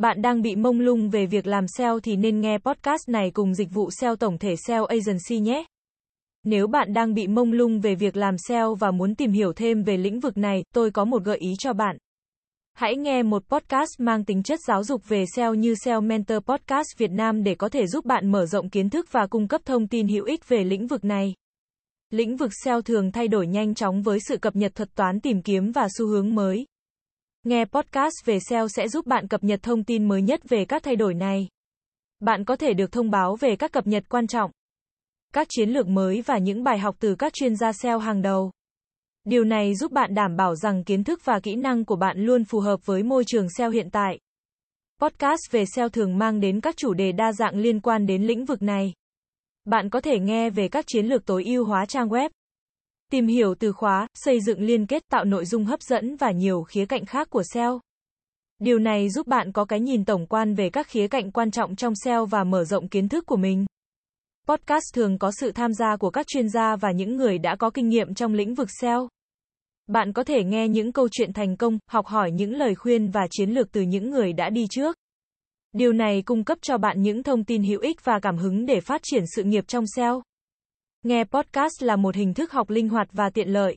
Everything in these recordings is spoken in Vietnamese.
Bạn đang bị mông lung về việc làm SEO thì nên nghe podcast này cùng dịch vụ SEO tổng thể SEO Agency nhé. Nếu bạn đang bị mông lung về việc làm SEO và muốn tìm hiểu thêm về lĩnh vực này, tôi có một gợi ý cho bạn. Hãy nghe một podcast mang tính chất giáo dục về SEO như SEO Mentor Podcast Việt Nam để có thể giúp bạn mở rộng kiến thức và cung cấp thông tin hữu ích về lĩnh vực này. Lĩnh vực SEO thường thay đổi nhanh chóng với sự cập nhật thuật toán tìm kiếm và xu hướng mới. Nghe podcast về SEO sẽ giúp bạn cập nhật thông tin mới nhất về các thay đổi này. Bạn có thể được thông báo về các cập nhật quan trọng, các chiến lược mới và những bài học từ các chuyên gia SEO hàng đầu. Điều này giúp bạn đảm bảo rằng kiến thức và kỹ năng của bạn luôn phù hợp với môi trường SEO hiện tại. Podcast về SEO thường mang đến các chủ đề đa dạng liên quan đến lĩnh vực này. Bạn có thể nghe về các chiến lược tối ưu hóa trang web, tìm hiểu từ khóa, xây dựng liên kết, tạo nội dung hấp dẫn và nhiều khía cạnh khác của SEO. Điều này giúp bạn có cái nhìn tổng quan về các khía cạnh quan trọng trong SEO và mở rộng kiến thức của mình. Podcast thường có sự tham gia của các chuyên gia và những người đã có kinh nghiệm trong lĩnh vực SEO. Bạn có thể nghe những câu chuyện thành công, học hỏi những lời khuyên và chiến lược từ những người đã đi trước. Điều này cung cấp cho bạn những thông tin hữu ích và cảm hứng để phát triển sự nghiệp trong SEO. Nghe podcast là một hình thức học linh hoạt và tiện lợi.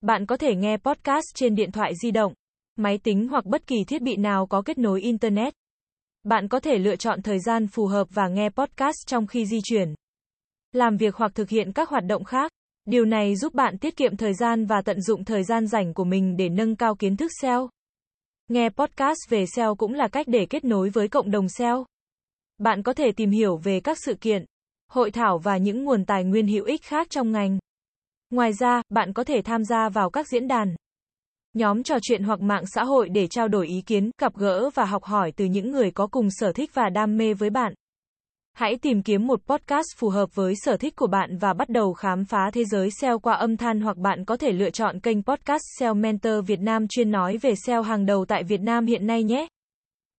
Bạn có thể nghe podcast trên điện thoại di động, máy tính hoặc bất kỳ thiết bị nào có kết nối internet. Bạn có thể lựa chọn thời gian phù hợp và nghe podcast trong khi di chuyển, làm việc hoặc thực hiện các hoạt động khác. Điều này giúp bạn tiết kiệm thời gian và tận dụng thời gian rảnh của mình để nâng cao kiến thức SEO. Nghe podcast về SEO cũng là cách để kết nối với cộng đồng SEO. Bạn có thể tìm hiểu về các sự kiện, hội thảo và những nguồn tài nguyên hữu ích khác trong ngành. Ngoài ra, bạn có thể tham gia vào các diễn đàn, nhóm trò chuyện hoặc mạng xã hội để trao đổi ý kiến, gặp gỡ và học hỏi từ những người có cùng sở thích và đam mê với bạn. Hãy tìm kiếm một podcast phù hợp với sở thích của bạn và bắt đầu khám phá thế giới SEO qua âm thanh hoặc bạn có thể lựa chọn kênh podcast SEO Mentor Việt Nam chuyên nói về SEO hàng đầu tại Việt Nam hiện nay nhé.